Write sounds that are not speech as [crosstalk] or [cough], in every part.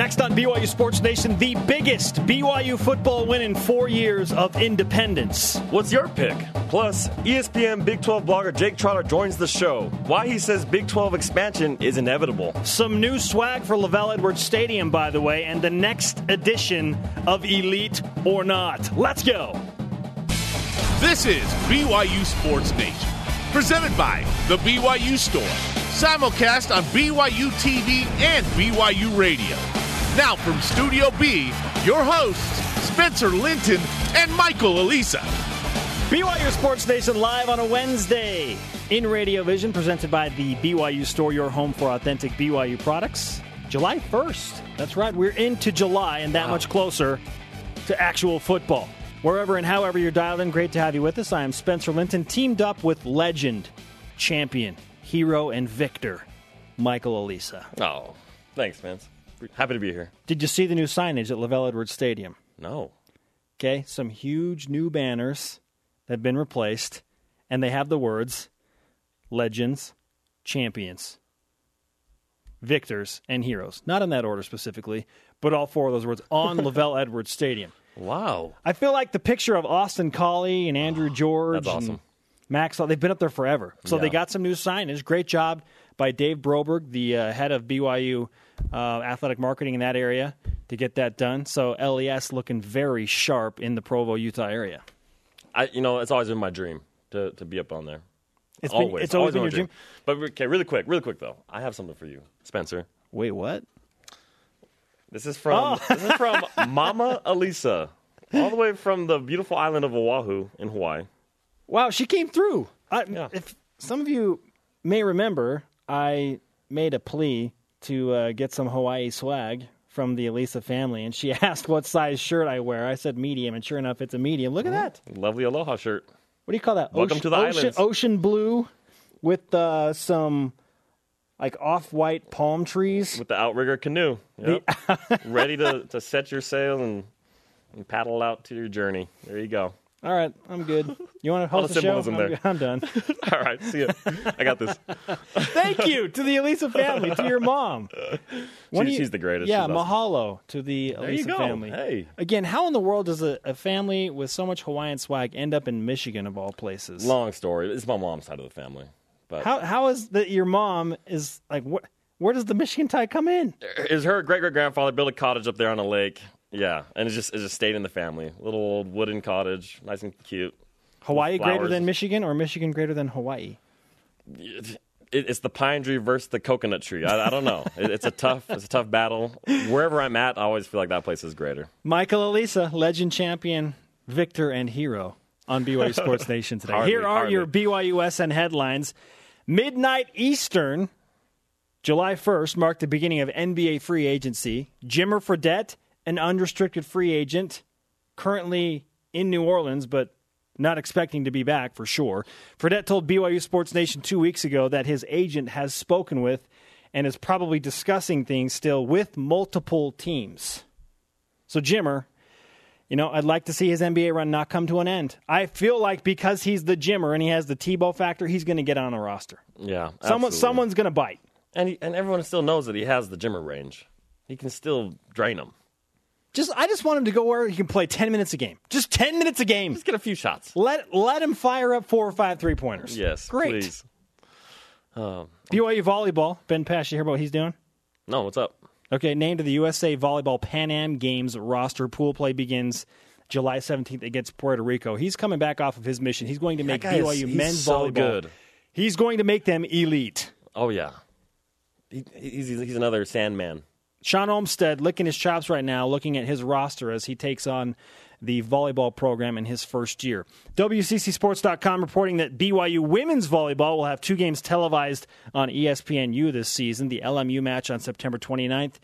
Next on BYU Sports Nation, the biggest BYU football win in four years of independence. What's your pick? Plus, ESPN Big 12 blogger Jake Trotter joins the show. Why he says Big 12 expansion is inevitable. Some new swag for LaVell Edwards Stadium, by the way, and the next edition of Elite or Not. Let's go. This is BYU Sports Nation, presented by The BYU Store. Simulcast on BYU TV and BYU Radio. Now from Studio B, your hosts, Spencer Linton and Michael Elisa. BYU Sports Nation live on a Wednesday in Radio Vision, presented by the BYU Store, your home for authentic BYU products. July 1st. That's right, we're into July and that much closer to actual football. Wherever and however you're dialed in, great to have you with us. I am Spencer Linton, teamed up with legend, champion, hero, and victor, Michael Elisa. Oh, thanks, man. Happy to be here. Did you see the new signage at LaVell Edwards Stadium? No. Okay, some huge new banners that have been replaced, and they have the words legends, champions, victors, and heroes. Not in that order specifically, but all four of those words on [laughs] LaVell Edwards Stadium. Wow. I feel like the picture of Austin Collie and Andrew George that's awesome. and Maxwell, they've been up there forever. So they got some new signage. Great job by Dave Broberg, the uh, head of BYU uh, athletic marketing in that area, to get that done. So LES looking very sharp in the Provo, Utah area. I, you know, it's always been my dream to, to be up on there. It's been- always. it's always been my your dream? But okay, really quick, really quick though. I have something for you, Spencer. Wait, what? This is from Oh. this is from [laughs] Mama Elisa, all the way from the beautiful island of Oahu in Hawaii. Wow, she came through. I, Yeah. If some of you may remember, I made a plea to uh, get some Hawaii swag from the Elisa family, and she [laughs] asked what size shirt I wear. I said medium, and sure enough, it's a medium. Look at that. Lovely aloha shirt. What do you call that? Welcome ocean, to the ocean, islands. Ocean blue with uh, some like off-white palm trees. with the outrigger canoe. Yep. [laughs] Ready to, to set your sail and, and paddle out to your journey. There you go. All right, I'm good. You want to host the show? symbolism I'm, there. [laughs] I'm done. [laughs] All right, see ya. I got this. [laughs] Thank you to the Elisa family, to your mom. When She- you- she's the greatest. Yeah, She's awesome. mahalo to the you Elisa family. Hey. Again, how in the world does a, a family with so much Hawaiian swag end up in Michigan of all places? Long story. It's my mom's side of the family. But How how is that your mom is like what where does the Michigan tie come in? is her great great grandfather built a cottage up there on a lake? Yeah, and it just it just stayed in the family. Little old wooden cottage, nice and cute. Hawaii greater than Michigan or Michigan greater than Hawaii? It, it's the pine tree versus the coconut tree. I, I don't know. It, it's a tough it's a tough battle. Wherever I'm at, I always feel like that place is greater. Michael Elisa, legend champion, victor, and hero on BYU [laughs] Sports Nation today. Hardly, Here are hardly. your BYUSN headlines. Midnight Eastern, July 1st, marked the beginning of NBA free agency. Jimmer Fredette, an unrestricted free agent, currently in New Orleans, but not expecting to be back for sure. Fredette told BYU Sports Nation two weeks ago that his agent has spoken with and is probably discussing things still with multiple teams. So, Jimmer, you know, I'd like to see his NBA run not come to an end. I feel like because he's the Jimmer and he has the Tebow factor, he's going to get on a roster. Yeah, Someone, absolutely. someone's going to bite. and he, and everyone still knows that he has the Jimmer range. He can still drain them. Just, I just want him to go where he can play ten minutes a game. Just ten minutes a game. Just get a few shots. Let let him fire up four or five three pointers. Yes, great. please. Um, BYU volleyball. Ben Patch, you hear about what he's doing? No, what's up? Okay, named to the USA Volleyball Pan Am Games roster. Pool play begins July 17th against Puerto Rico. He's coming back off of his mission. He's going to make is- BYU he's men's so volleyball. good. He's going to make them elite. Oh yeah, he, he's he's another Sandman. Shawn Olmstead licking his chops right now, looking at his roster as he takes on the volleyball program in his first year. WCCSports.com reporting that BYU women's volleyball will have two games televised on ESPNU this season. The LMU match on September 29th.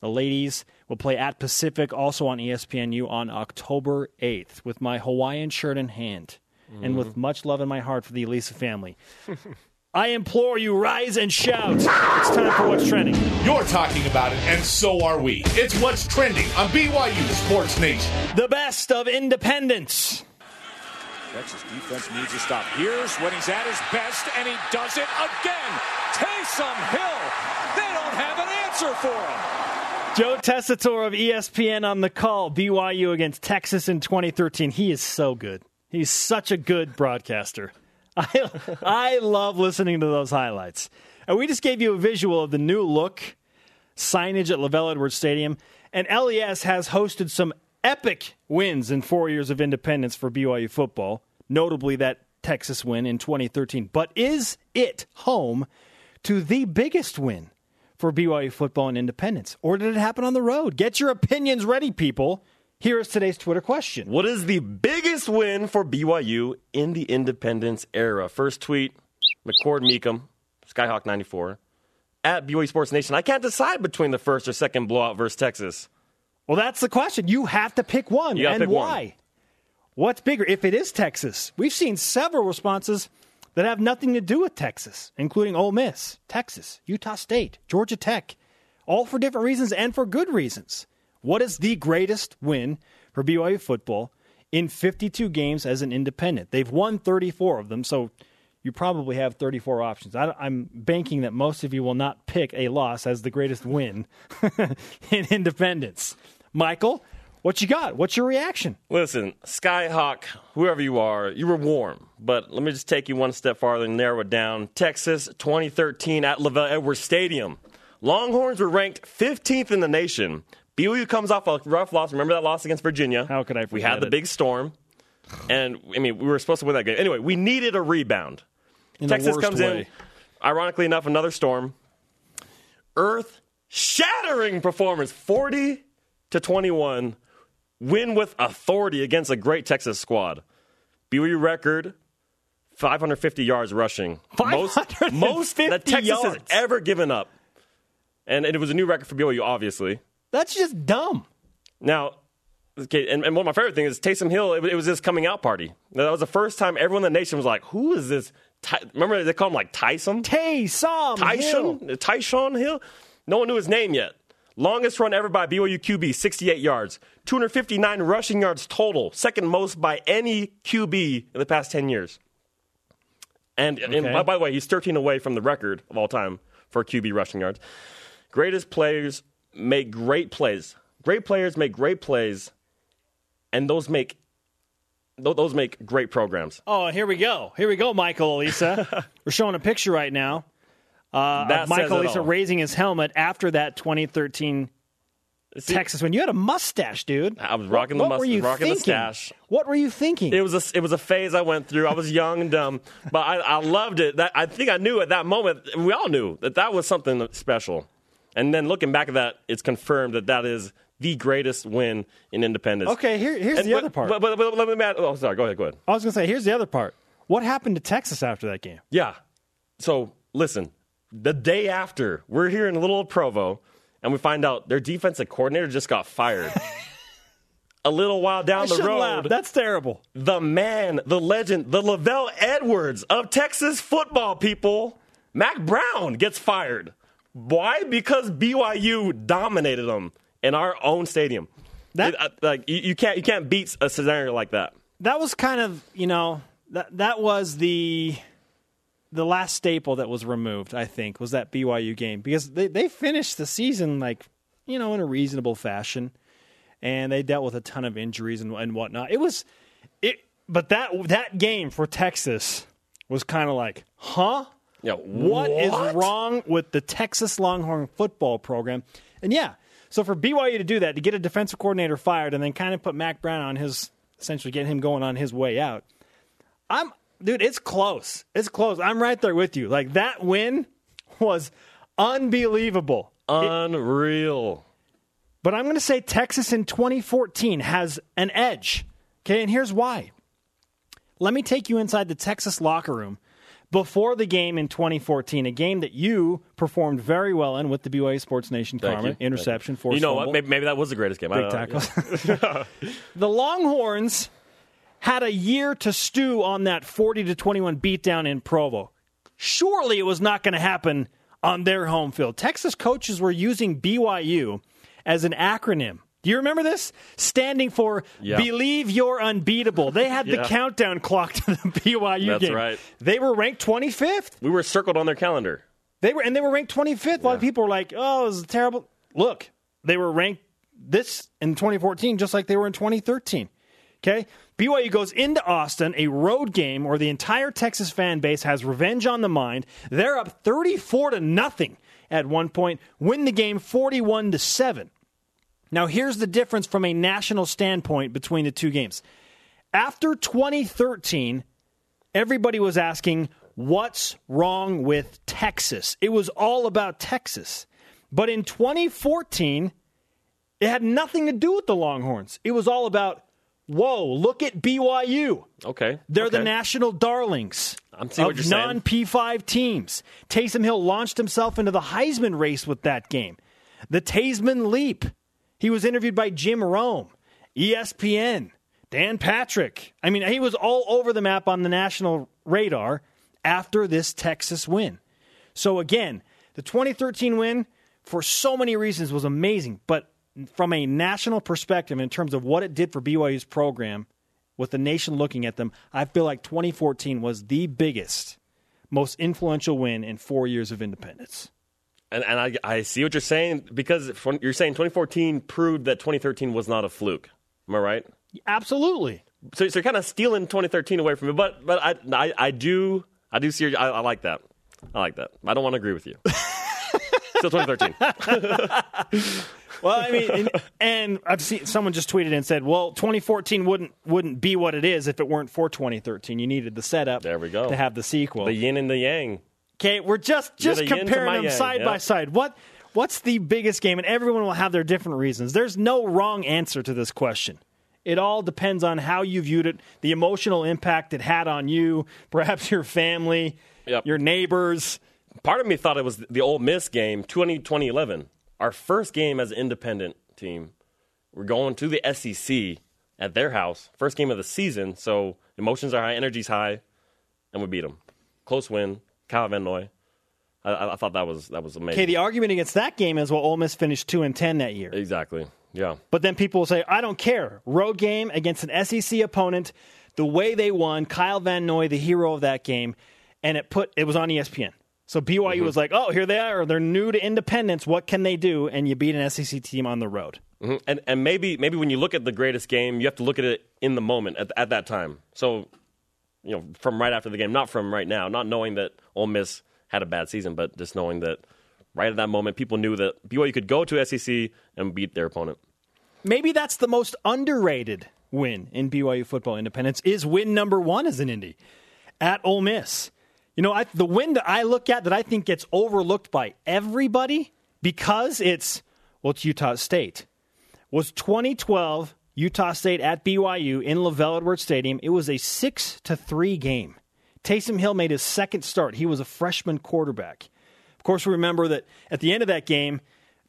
The ladies will play at Pacific, also on ESPNU on October 8th, with my Hawaiian shirt in hand and with mm-hmm. much love in my heart for the Elisa family. [laughs] I implore you, rise and shout. It's time for What's Trending. You're talking about it, and so are we. It's what's trending on BYU Sports Nation. The best of independence. Texas defense needs a stop. Here's when he's at his best, and he does it again. Taysom Hill. They don't have an answer for him. Joe Tessitore of ESPN on the call. BYU against Texas in 2013. He is so good. He's such a good broadcaster. [laughs] I, I love listening to those highlights. And we just gave you a visual of the new look signage at LaVell Edwards Stadium. And LES has hosted some epic wins in four years of independence for BYU football, notably that Texas win in 2013. But is it home to the biggest win for BYU football in independence? Or did it happen on the road? Get your opinions ready, people. Here is today's Twitter question. What is the biggest win for BYU in the independence era? First tweet, McCord Meekum, Skyhawk94, at BYU Sports Nation. I can't decide between the first or second blowout versus Texas. Well, that's the question. You have to pick one. And pick one. why? What's bigger? If it is Texas, we've seen several responses that have nothing to do with Texas, including Ole Miss, Texas, Utah State, Georgia Tech, all for different reasons and for good reasons. What is the greatest win for BYU football in 52 games as an independent? They've won 34 of them, so you probably have 34 options. I, am banking that most of you will not pick a loss as the greatest win [laughs] in independence. Michael, what you got? What's your reaction? Listen, Skyhawk, whoever you are, you were warm. But let me just take you one step farther and narrow it down. Texas, 2013 at LaVell Edwards Stadium. Longhorns were ranked 15th in the nation. BYU comes off a rough loss. Remember that loss against Virginia? How could I forget? We had the it? big storm. And, I mean, we were supposed to win that game. Anyway, we needed a rebound. In the Texas worst comes way. in. Ironically enough, another storm. Earth shattering performance 40 to 21. Win with authority against a great Texas squad. BYU record 550 yards rushing. Most, most 550 that Texas has yards. ever given up. And, and it was a new record for BYU, obviously. That's just dumb. Now, okay, and, and one of my favorite things is Taysom Hill. It, it was his coming out party. That was the first time everyone in the nation was like, "Who is this?" Ty-? Remember they called him like Tyson, Tay, Som, Hill. Tyson, Hill. No one knew his name yet. Longest run ever by BYU QB, 68 yards, 259 rushing yards total, second most by any QB in the past 10 years. And, and by, by the way, he's 13 away from the record of all time for QB rushing yards. Greatest players make great plays. Great players make great plays, and those make those make great programs. Oh, here we go. Here we go, Michael Elisa. [laughs] We're showing a picture right now uh, That of Michael Elisa all. raising his helmet after that 2013 See, Texas win. You had a mustache, dude. I was rocking the what mus- were you rocking the thinking? stash. What were you thinking? It was a it was a phase I went through. I was young and dumb, but I, I loved it. That I think I knew at that moment. We all knew that that was something special. And then looking back at that, it's confirmed that that is the greatest win in independence. okay, here, here's And- the but, other part. But, but, but let me. add- Oh, sorry. Go ahead. Go ahead. I was going to say, here's the other part. What happened to Texas after that game? Yeah. So listen, the day after, we're here in Little Provo, and we find out their defensive coordinator just got fired. [laughs] A little while down I the road, laugh. That's terrible. the man, the legend, the LaVell Edwards of Texas football, people, Mack Brown gets fired. Why? Because BYU dominated them in our own stadium. That- It- like you, you can't you can't beat a scenario like that. That was kind of, you know, that that was the the last staple that was removed, I think, was that BYU game because they, they finished the season like, you know, in a reasonable fashion. And they dealt with a ton of injuries and, and whatnot. It was it but that that game for Texas was kind of like, huh? Yeah, what is wrong with the Texas Longhorn football program? And yeah, so for BYU to do that, to get a defensive coordinator fired and then kind of put Mack Brown on his essentially get him going on his way out. I'm dude, it's close. It's close. I'm right there with you. Like that win was unbelievable. Unreal. But I'm going to say Texas in 2014 has an edge. Okay, and here's why. Let me take you inside the Texas locker room before the game in 2014, a game that you performed very well in with the BYU Sports Nation Thank karma, you. interception, forced You know fumble, what? Maybe, maybe that was the greatest game. I big tackles. [laughs] [laughs] the Longhorns had a year to stew on that 40 to 21 beatdown in Provo. Surely it was not going to happen on their home field. Texas coaches were using BYU as an acronym. Do you remember this? Standing for Yeah. Believe You're Unbeatable. They had the [laughs] countdown clock to the [laughs] BYU That's game. right. They were ranked 25th. We were circled on their calendar. They were and they were ranked 25th. A lot of people were like, "Oh, it was terrible." Look, they were ranked this in 2014 just like they were in 2013. Okay? BYU goes into Austin, a road game where the entire Texas fan base has revenge on the mind. They're up 34 to nothing at one point, win the game 41 to 7. Now, here's the difference from a national standpoint between the two games. After 2013, everybody was asking, what's wrong with Texas? It was all about Texas. But in 2014, it had nothing to do with the Longhorns. It was all about, whoa, look at BYU. Okay. They're the national darlings I'm seeing what of you're non P5 teams. Taysom Hill launched himself into the Heisman race with that game. The Taysman Leap. He was interviewed by Jim Rome, ESPN, Dan Patrick. I mean, he was all over the map on the national radar after this Texas win. So, again, the 2013 win, for so many reasons, was amazing. But from a national perspective, in terms of what it did for BYU's program, with the nation looking at them, I feel like 2014 was the biggest, most influential win in four years of independence. And, and I, I see what you're saying because you're saying 2014 proved that 2013 was not a fluke. Am I right? Absolutely. So, so you're kind of stealing 2013 away from me, but but I I, I do I do see your, I, I like that. I like that. I don't want to agree with you. [laughs] Still 2013. [laughs] Well, I mean, and, and I've seen someone just tweeted and said, "Well, 2014 wouldn't wouldn't be what it is if it weren't for 2013. You needed the setup. There we go. to have the sequel." the yin and the yang. Okay, we're just just the comparing them yang, side yeah. by side. What what's the biggest game? And everyone will have their different reasons. There's no wrong answer to this question. It all depends on how you viewed it, the emotional impact it had on you, perhaps your family, Yep. your neighbors. Part of me thought it was the Ole Miss game, 20, 2011. Our first game as an independent team. We're going to the SEC at their house, first game of the season. So emotions are high, energy's high, and we beat them. Close win. Kyle Van Noy. I- I, thought that was that was amazing. Okay, the argument against that game is well, Ole Miss finished two and ten that year. exactly. Yeah. But then people will say, I don't care. Road game against an SEC opponent, the way they won, Kyle Van Noy, the hero of that game, and it put it was on ESPN. So BYU was like, oh, here they are. They're new to independence. What can they do? And you beat an SEC team on the road. Mhm. And and maybe maybe when you look at the greatest game, you have to look at it in the moment at at that time. So, you know, from right after the game, not from right now, not knowing that Ole Miss had a bad season, but just knowing that right at that moment, people knew that BYU could go to SEC and beat their opponent. Maybe that's the most underrated win in BYU football independence is win number one as an Indy at Ole Miss. You know, I, the win that I look at that I think gets overlooked by everybody because it's well, it's Utah State was 2012 Utah State at BYU in LaVell Edwards Stadium. It was a six to three game. Taysom Hill made his second start. He was a freshman quarterback. Of course, we remember that at the end of that game,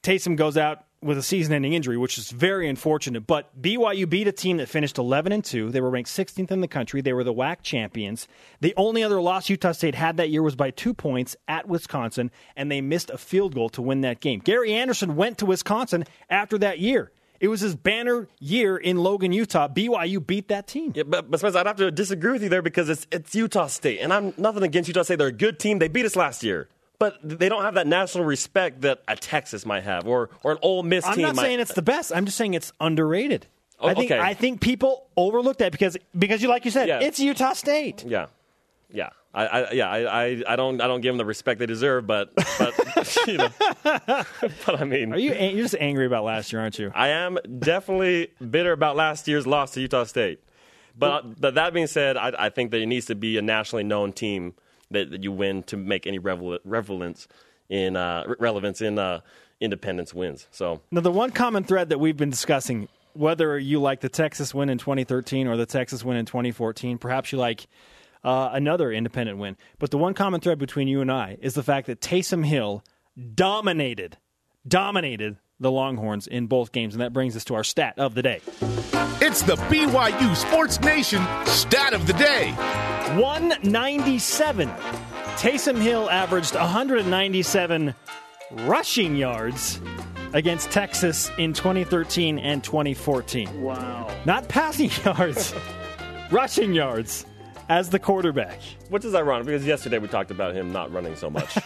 Taysom goes out with a season-ending injury, which is very unfortunate. But BYU beat a team that finished 11 and 2. They were ranked 16th in the country. They were the WAC champions. The only other loss Utah State had that year was by 2 points at Wisconsin, and they missed a field goal to win that game. Gary Anderson went to Wisconsin after that year. It was his banner year in Logan, Utah. BYU beat that team. Yeah, but, but I'd have to disagree with you there because it's it's Utah State, and I'm nothing against Utah State. They're a good team. They beat us last year. But they don't have that national respect that a Texas might have, or or an Ole Miss I'm team. not might- saying it's the best. I'm just saying it's underrated. Oh, I think okay. I think people overlook that because because you like you said Yeah. it's Utah State. Yeah, yeah, I, I yeah, I, I, I don't, I don't give them the respect they deserve, but, but [laughs] you know, [laughs] but I mean, Are you you're just angry about last year, aren't you? I am definitely bitter about last year's loss to Utah State. But, but that being said, I, I think that it needs to be a nationally known team that, that you win to make any revel- relevance in uh, relevance in uh, independence wins. So Now the one common thread that we've been discussing, whether you like the Texas win in 2013 or the Texas win in 2014, perhaps you like uh, another independent win, but the one common thread between you and I is the fact that Taysom Hill dominated, dominated the Longhorns in both games, and that brings us to our stat of the day. It's the BYU Sports Nation stat of the day. 197. Taysom Hill averaged 197 rushing yards against Texas in 2013 and 2014. Wow. Not passing [laughs] yards, rushing yards as the quarterback. which is ironic because yesterday we talked about him not running so much.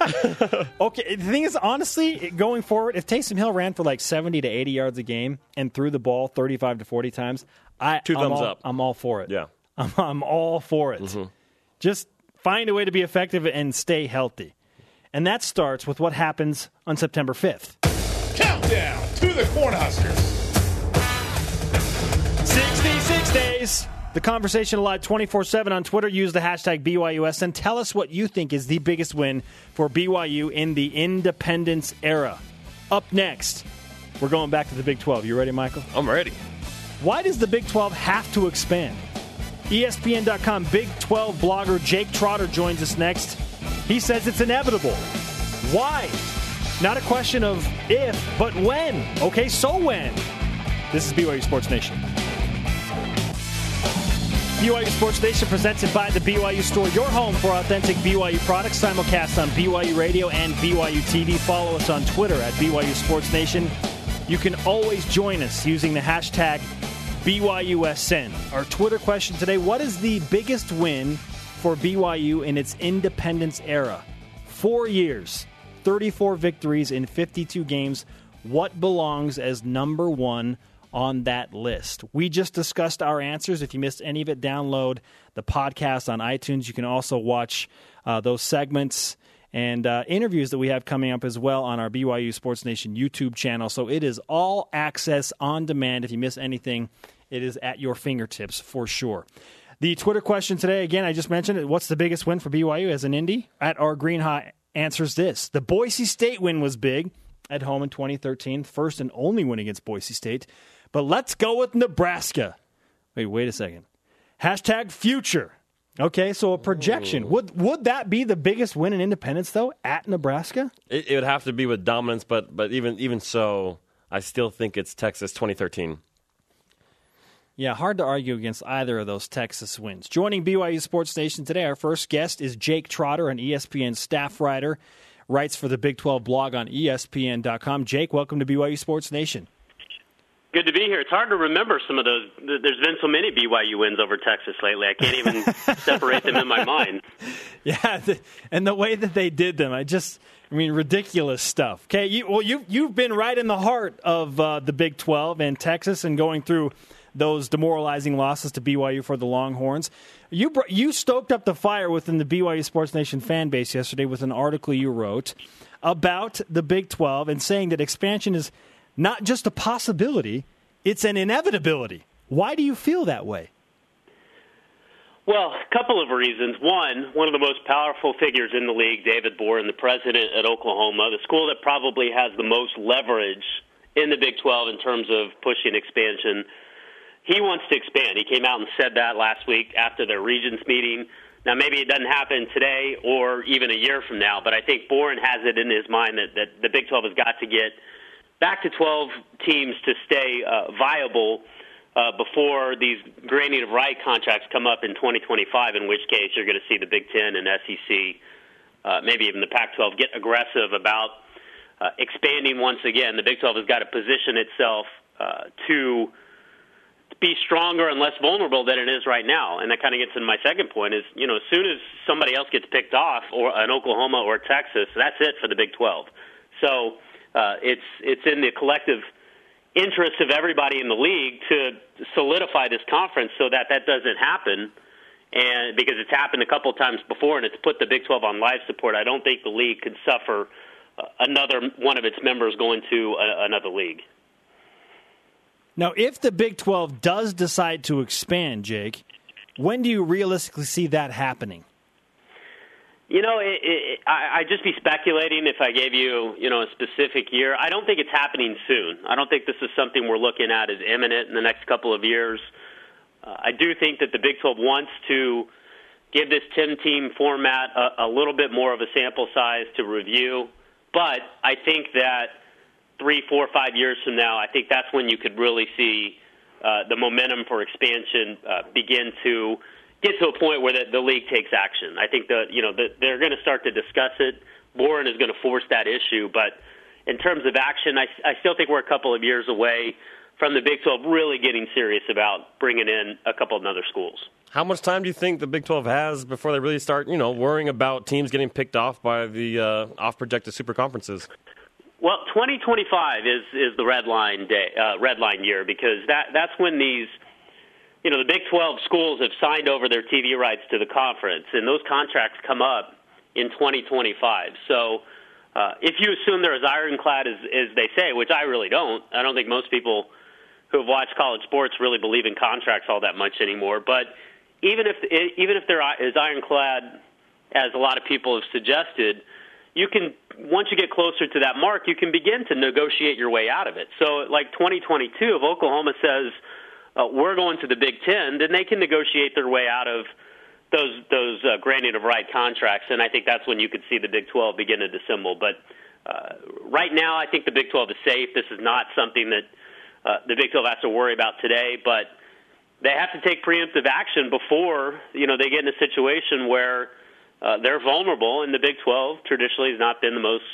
[laughs] okay, the thing is, honestly, going forward, if Taysom Hill ran for like 70 to 80 yards a game and threw the ball 35 to 40 times, I, Two I'm thumbs all, up. I'm all for it. Yeah. I'm, I'm all for it. Mm-hmm. Just find a way to be effective and stay healthy. And that starts with what happens on September 5th. Countdown to the Cornhuskers. 66 days. The conversation alive 24 7 on Twitter. Use the hashtag BYUSN tell us what you think is the biggest win for BYU in the independence era. Up next, we're going back to the Big 12. You ready, Michael? I'm ready. Why does the Big 12 have to expand? ESPN.com Big 12 blogger Jake Trotter joins us next. He says it's inevitable. Why? Not a question of if, but when. Okay, so when? This is BYU Sports Nation. BYU Sports Nation presented by the BYU Store, your home for authentic BYU products. Simulcast on BYU Radio and BYU TV. Follow us on Twitter at BYU Sports Nation. You can always join us using the hashtag BYUSN. Our Twitter question today What is the biggest win for BYU in its independence era? Four years, 34 victories in 52 games. What belongs as number one on that list? We just discussed our answers. If you missed any of it, download the podcast on iTunes. You can also watch uh, those segments and uh, interviews that we have coming up as well on our BYU Sports Nation YouTube channel. So it is all access on demand. If you miss anything, it is at your fingertips for sure. The Twitter question today, again, I just mentioned it. What's the biggest win for BYU as an indie? At our Green High answers this. The Boise State win was big at home in 2013, first and only win against Boise State. But let's go with Nebraska. Wait, wait a second. Hashtag future. Okay, so a projection. Would would that be the biggest win in independence though at Nebraska? It, it would have to be with dominance, but but even even so, I still think it's Texas 2013. Yeah, hard to argue against either of those Texas wins. Joining BYU Sports Nation today, our first guest is Jake Trotter, an ESPN staff writer, writes for the Big 12 blog on ESPN.com. Jake, welcome to BYU Sports Nation. Good to be here. It's hard to remember some of those. There's been so many BYU wins over Texas lately. I can't even [laughs] separate them in my mind. Yeah, the, and the way that they did them, I just, I mean, ridiculous stuff. Okay, you, well, you you've been right in the heart of uh, the Big 12 and Texas, and going through those demoralizing losses to BYU for the Longhorns. You br- you stoked up the fire within the BYU Sports Nation fan base yesterday with an article you wrote about the Big 12 and saying that expansion is not just a possibility, it's an inevitability. Why do you feel that way? Well, a couple of reasons. One, one of the most powerful figures in the league, David Boren, the president at Oklahoma, the school that probably has the most leverage in the Big 12 in terms of pushing expansion. He wants to expand. He came out and said that last week after their regents meeting. Now, maybe it doesn't happen today or even a year from now, but I think Boren has it in his mind that, that the Big 12 has got to get back to 12 teams to stay uh, viable uh, before these granting of right contracts come up in 2025, in which case you're going to see the Big Ten and SEC, uh, maybe even the Pac 12, get aggressive about uh, expanding once again. The Big 12 has got to position itself uh, to be stronger and less vulnerable than it is right now. And that kind of gets into my second point is, you know, as soon as somebody else gets picked off, or an Oklahoma or Texas, that's it for the Big 12. So uh, it's it's in the collective interest of everybody in the league to solidify this conference so that that doesn't happen. And because it's happened a couple times before, and it's put the Big 12 on life support, I don't think the league could suffer uh, another one of its members going to a, another league. Now, if the Big 12 does decide to expand, Jake, when do you realistically see that happening? You know, it, it, I, I'd just be speculating if I gave you, you know, a specific year. I don't think it's happening soon. I don't think this is something we're looking at as imminent in the next couple of years. Uh, I do think that the Big 12 wants to give this 10-team format a, a little bit more of a sample size to review, but I think that three, four, five years from now, I think that's when you could really see uh, the momentum for expansion uh, begin to get to a point where the, the league takes action. I think that you know the, they're going to start to discuss it. Boren is going to force that issue, but in terms of action, I, I still think we're a couple of years away from the Big 12 really getting serious about bringing in a couple of other schools. How much time do you think the Big 12 has before they really start, you know, worrying about teams getting picked off by the uh, off-projected super conferences? Well, 2025 is is the red line day, uh, red line year because that that's when these, you know, the Big 12 schools have signed over their TV rights to the conference, and those contracts come up in 2025. So, uh, if you assume they're as ironclad as as they say, which I really don't, I don't think most people who have watched college sports really believe in contracts all that much anymore. But even if even if they're as ironclad as a lot of people have suggested you can once you get closer to that mark, you can begin to negotiate your way out of it. So, like 2022, if Oklahoma says uh, we're going to the Big Ten, then they can negotiate their way out of those those uh, granting of right contracts, and I think that's when you could see the Big 12 begin to dissemble. But uh, right now, I think the Big 12 is safe. This is not something that uh, the Big 12 has to worry about today, but they have to take preemptive action before you know they get in a situation where uh, they're vulnerable, and the Big 12 traditionally has not been the most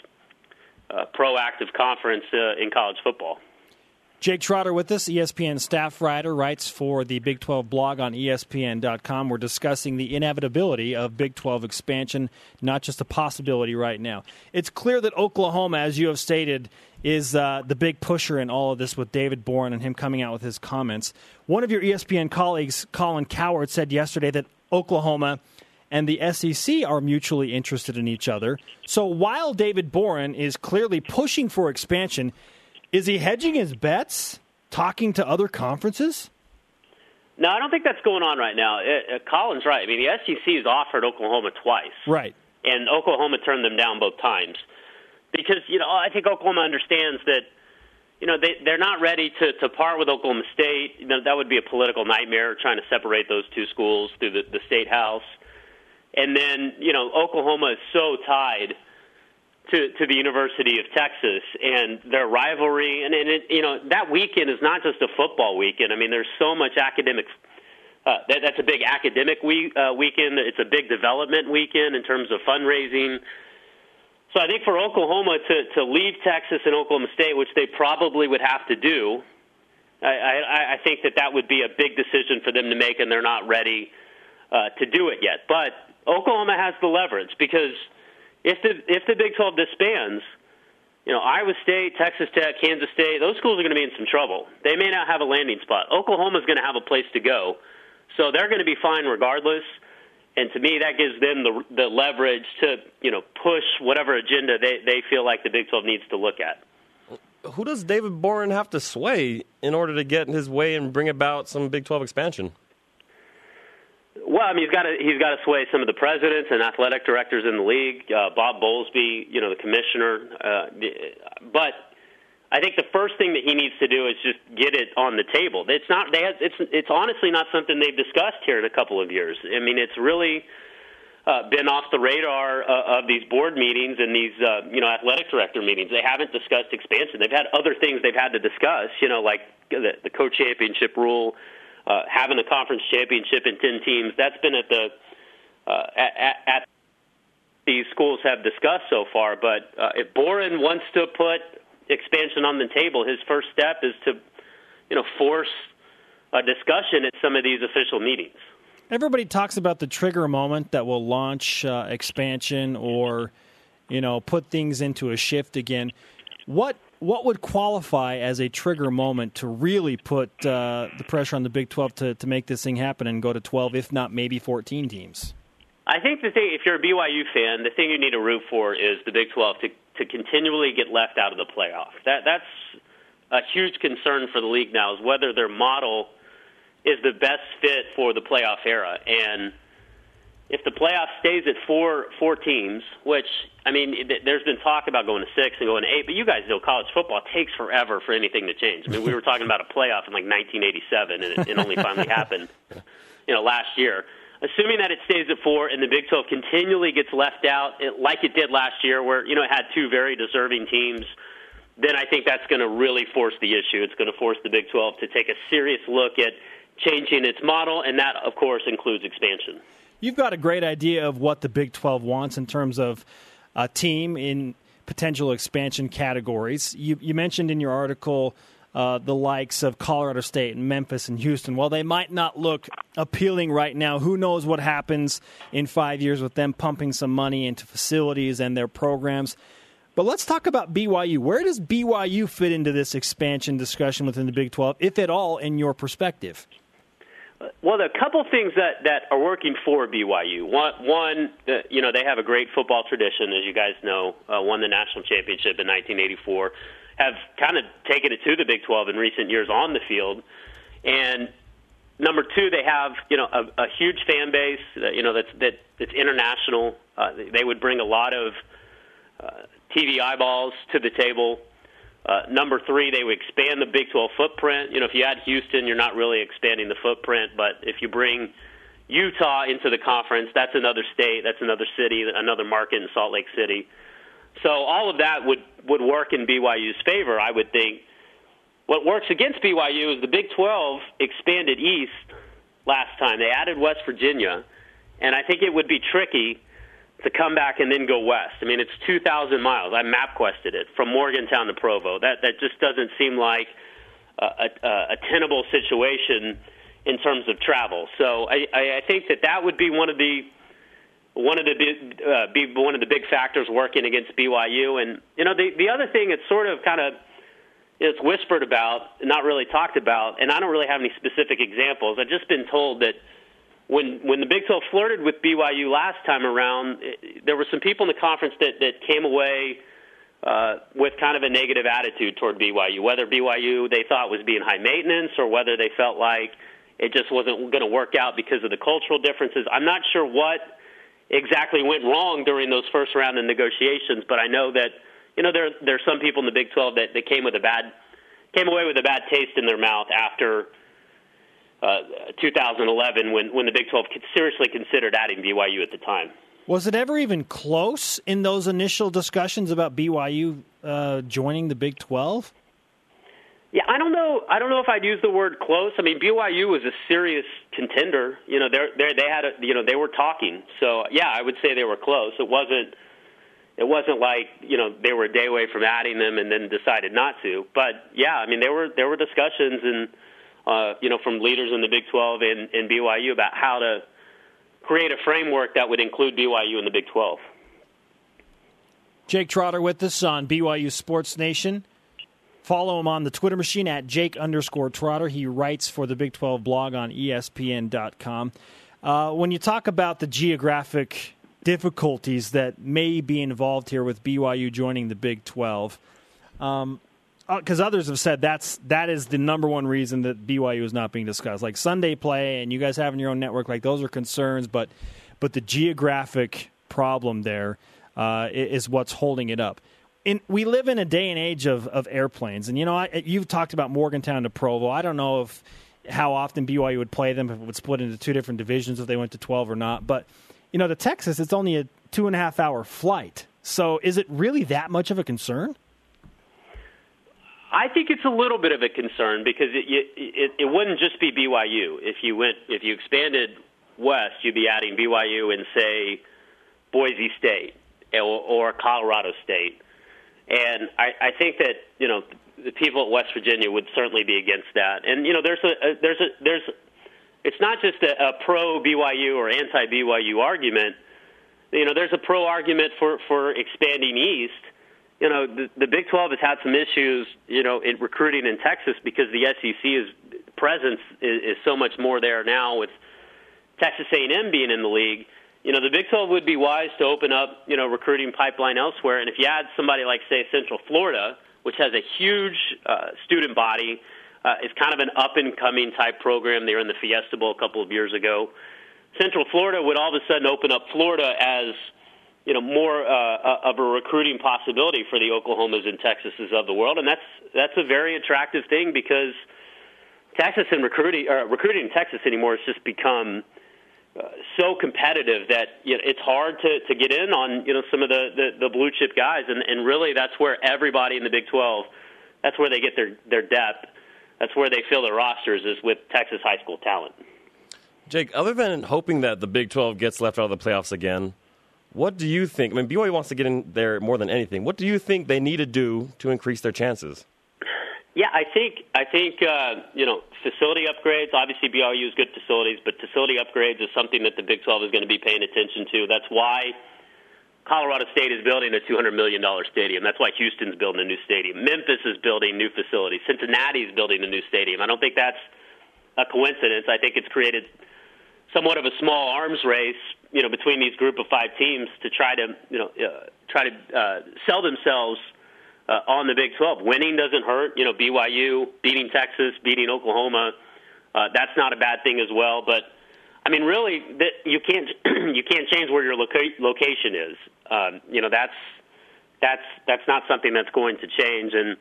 uh, proactive conference uh, in college football. Jake Trotter with us, ESPN staff writer, writes for the Big 12 blog on ESPN.com. We're discussing the inevitability of Big 12 expansion, not just a possibility right now. It's clear that Oklahoma, as you have stated, is uh, the big pusher in all of this with David Boren and him coming out with his comments. One of your ESPN colleagues, Colin Cowherd, said yesterday that Oklahoma and the SEC are mutually interested in each other. So while David Boren is clearly pushing for expansion, is he hedging his bets, talking to other conferences? No, I don't think that's going on right now. Uh, uh, Colin's right. I mean, the SEC has offered Oklahoma twice. Right. And Oklahoma turned them down both times. Because, you know, I think Oklahoma understands that, you know, they, they're not ready to, to part with Oklahoma State. You know, that would be a political nightmare trying to separate those two schools through the, the state house. And then, you know, Oklahoma is so tied to to the University of Texas and their rivalry, and, and it, you know that weekend is not just a football weekend. I mean, there's so much academic. Uh, that, that's a big academic week, uh, weekend. It's a big development weekend in terms of fundraising. So I think for Oklahoma to to leave Texas and Oklahoma State, which they probably would have to do, I, I, I think that that would be a big decision for them to make, and they're not ready uh, to do it yet. But Oklahoma has the leverage because if the if the Big 12 disbands, you know Iowa State, Texas Tech, Kansas State, those schools are going to be in some trouble. They may not have a landing spot. Oklahoma is going to have a place to go, so they're going to be fine regardless. And to me, that gives them the the leverage to you know push whatever agenda they they feel like the Big 12 needs to look at. Who does David Boren have to sway in order to get in his way and bring about some Big 12 expansion? Well, I mean, he's got to he's got to sway some of the presidents and athletic directors in the league. Uh, Bob Bowlesby, you know, the commissioner. Uh, but I think the first thing that he needs to do is just get it on the table. It's not they have, it's it's honestly not something they've discussed here in a couple of years. I mean, it's really uh, been off the radar uh, of these board meetings and these uh, you know athletic director meetings. They haven't discussed expansion. They've had other things they've had to discuss. You know, like the, the co-championship rule uh, having a conference championship in 10 teams, that's been at the uh, at, at these schools have discussed so far. But uh, if Boren wants to put expansion on the table, his first step is to, you know, force a discussion at some of these official meetings. Everybody talks about the trigger moment that will launch uh, expansion or, you know, put things into a shift again. What what would qualify as a trigger moment to really put uh, the pressure on the Big 12 to, to make this thing happen and go to 12, if not maybe 14 teams? I think the thing, if you're a BYU fan, the thing you need to root for is the Big 12 to, to continually get left out of the playoff. That, that's a huge concern for the league now, is whether their model is the best fit for the playoff era. And if the playoff stays at four four teams, which I mean, there's been talk about going to six and going to eight, but you guys know college football takes forever for anything to change. I mean, we were talking about a playoff in like 1987, and it, it only finally happened, you know, last year. Assuming that it stays at four and the Big 12 continually gets left out, it, like it did last year, where you know it had two very deserving teams, then I think that's going to really force the issue. It's going to force the Big 12 to take a serious look at changing its model, and that, of course, includes expansion. You've got a great idea of what the Big 12 wants in terms of a team in potential expansion categories. You, you mentioned in your article uh, the likes of Colorado State and Memphis and Houston. While they might not look appealing right now, who knows what happens in five years with them pumping some money into facilities and their programs. But let's talk about BYU. Where does BYU fit into this expansion discussion within the Big 12, if at all, in your perspective? Well, there are a couple things that, that are working for BYU. One, one uh, you know, they have a great football tradition, as you guys know, uh, won the national championship in 1984, have kind of taken it to the Big 12 in recent years on the field. And number two, they have, you know, a, a huge fan base, uh, you know, that's, that, that's international. Uh, they would bring a lot of uh, TV eyeballs to the table. Uh, number three, they would expand the Big 12 footprint. You know, if you add Houston, you're not really expanding the footprint, but if you bring Utah into the conference, that's another state, that's another city, another market in Salt Lake City. So all of that would would work in BYU's favor, I would think. What works against BYU is the Big 12 expanded east last time. They added West Virginia, and I think it would be tricky to come back and then go west. I mean, it's 2,000 miles. I MapQuested it from Morgantown to Provo. That that just doesn't seem like a, a, a tenable situation in terms of travel. So I, I think that that would be one of the one of the uh, be one of the big factors working against BYU. And you know, the the other thing it's sort of kind of it's whispered about, not really talked about, and I don't really have any specific examples. I've just been told that when when the Big 12 flirted with BYU last time around, it, there were some people in the conference that that came away uh, with kind of a negative attitude toward BYU. Whether BYU they thought was being high maintenance, or whether they felt like it just wasn't going to work out because of the cultural differences. I'm not sure what exactly went wrong during those first round of negotiations, but I know that you know there there are some people in the Big 12 that, that came with a bad came away with a bad taste in their mouth after uh, 2011 when, when the Big 12 seriously considered adding BYU at the time. Was it ever even close in those initial discussions about BYU uh, joining the Big 12? Yeah, I don't know. I don't know if I'd use the word close. I mean, BYU was a serious contender. You know, they they they had a, you know they were talking. So yeah, I would say they were close. It wasn't it wasn't like you know they were a day away from adding them and then decided not to. But yeah, I mean there were there were discussions and uh, you know, from leaders in the Big 12 and, and BYU about how to create a framework that would include BYU in the Big 12. Jake Trotter with us on BYU Sports Nation. Follow him on the Twitter machine at Jake underscore Trotter. He writes for the Big 12 blog on ESPN.com. Uh, when you talk about the geographic difficulties that may be involved here with BYU joining the Big 12, um, because uh, others have said that's that is the number one reason that BYU is not being discussed. Like Sunday play, and you guys having your own network, like those are concerns, but but the geographic problem there uh, is what's holding it up. In, we live in a day and age of, of airplanes, and you know I, you've talked about Morgantown to Provo. I don't know if how often BYU would play them if it would split into two different divisions if they went to twelve or not. But you know to Texas, it's only a two and a half hour flight. So is it really that much of a concern? I think it's a little bit of a concern because it, it it wouldn't just be BYU. If you went if you expanded west, you'd be adding BYU and say Boise State or, or Colorado State. And I, I think that you know the people at West Virginia would certainly be against that. And you know there's a, a there's a there's it's not just a, a pro BYU or anti BYU argument. You know there's a pro argument for for expanding east you know, the, the Big 12 has had some issues, you know, in recruiting in Texas because the SEC's presence is, is so much more there now with Texas A&M being in the league. You know, the Big 12 would be wise to open up, you know, recruiting pipeline elsewhere. And if you add somebody like, say, Central Florida, which has a huge uh, student body, uh, is kind of an up and coming type program. They were in the Fiesta Bowl a couple of years ago. Central Florida would all of a sudden open up Florida as you know more uh, of a recruiting possibility for the Oklahomas and Texases of the world, and that's that's a very attractive thing because Texas and recruiting uh, recruiting in Texas anymore has just become uh, so competitive that you know, it's hard to, to get in on you know some of the, the, the blue chip guys, and, and really that's where everybody in the Big 12 that's where they get their their depth. That's where they fill their rosters is with Texas high school talent. Jake, other than hoping that the Big 12 gets left out of the playoffs again, what do you think? I mean, BYU wants to get in there more than anything. What do you think they need to do to increase their chances? Yeah, I think I think uh, you know facility upgrades. Obviously, BYU has good facilities, but facility upgrades is something that the Big 12 is going to be paying attention to. That's why Colorado State is building a $200 million stadium. That's why Houston's building a new stadium. Memphis is building new facilities. Cincinnati is building a new stadium. I don't think that's a coincidence. I think it's created somewhat of a small arms race, you know, between these group of five teams to try to, you know, uh, try to uh, sell themselves uh, on the Big 12. Winning doesn't hurt. You know, BYU beating Texas, beating Oklahoma, uh, that's not a bad thing as well. But I mean, really, that you can't [clears throat] you can't change where your loca- location is. Um, you know, that's that's that's not something that's going to change. And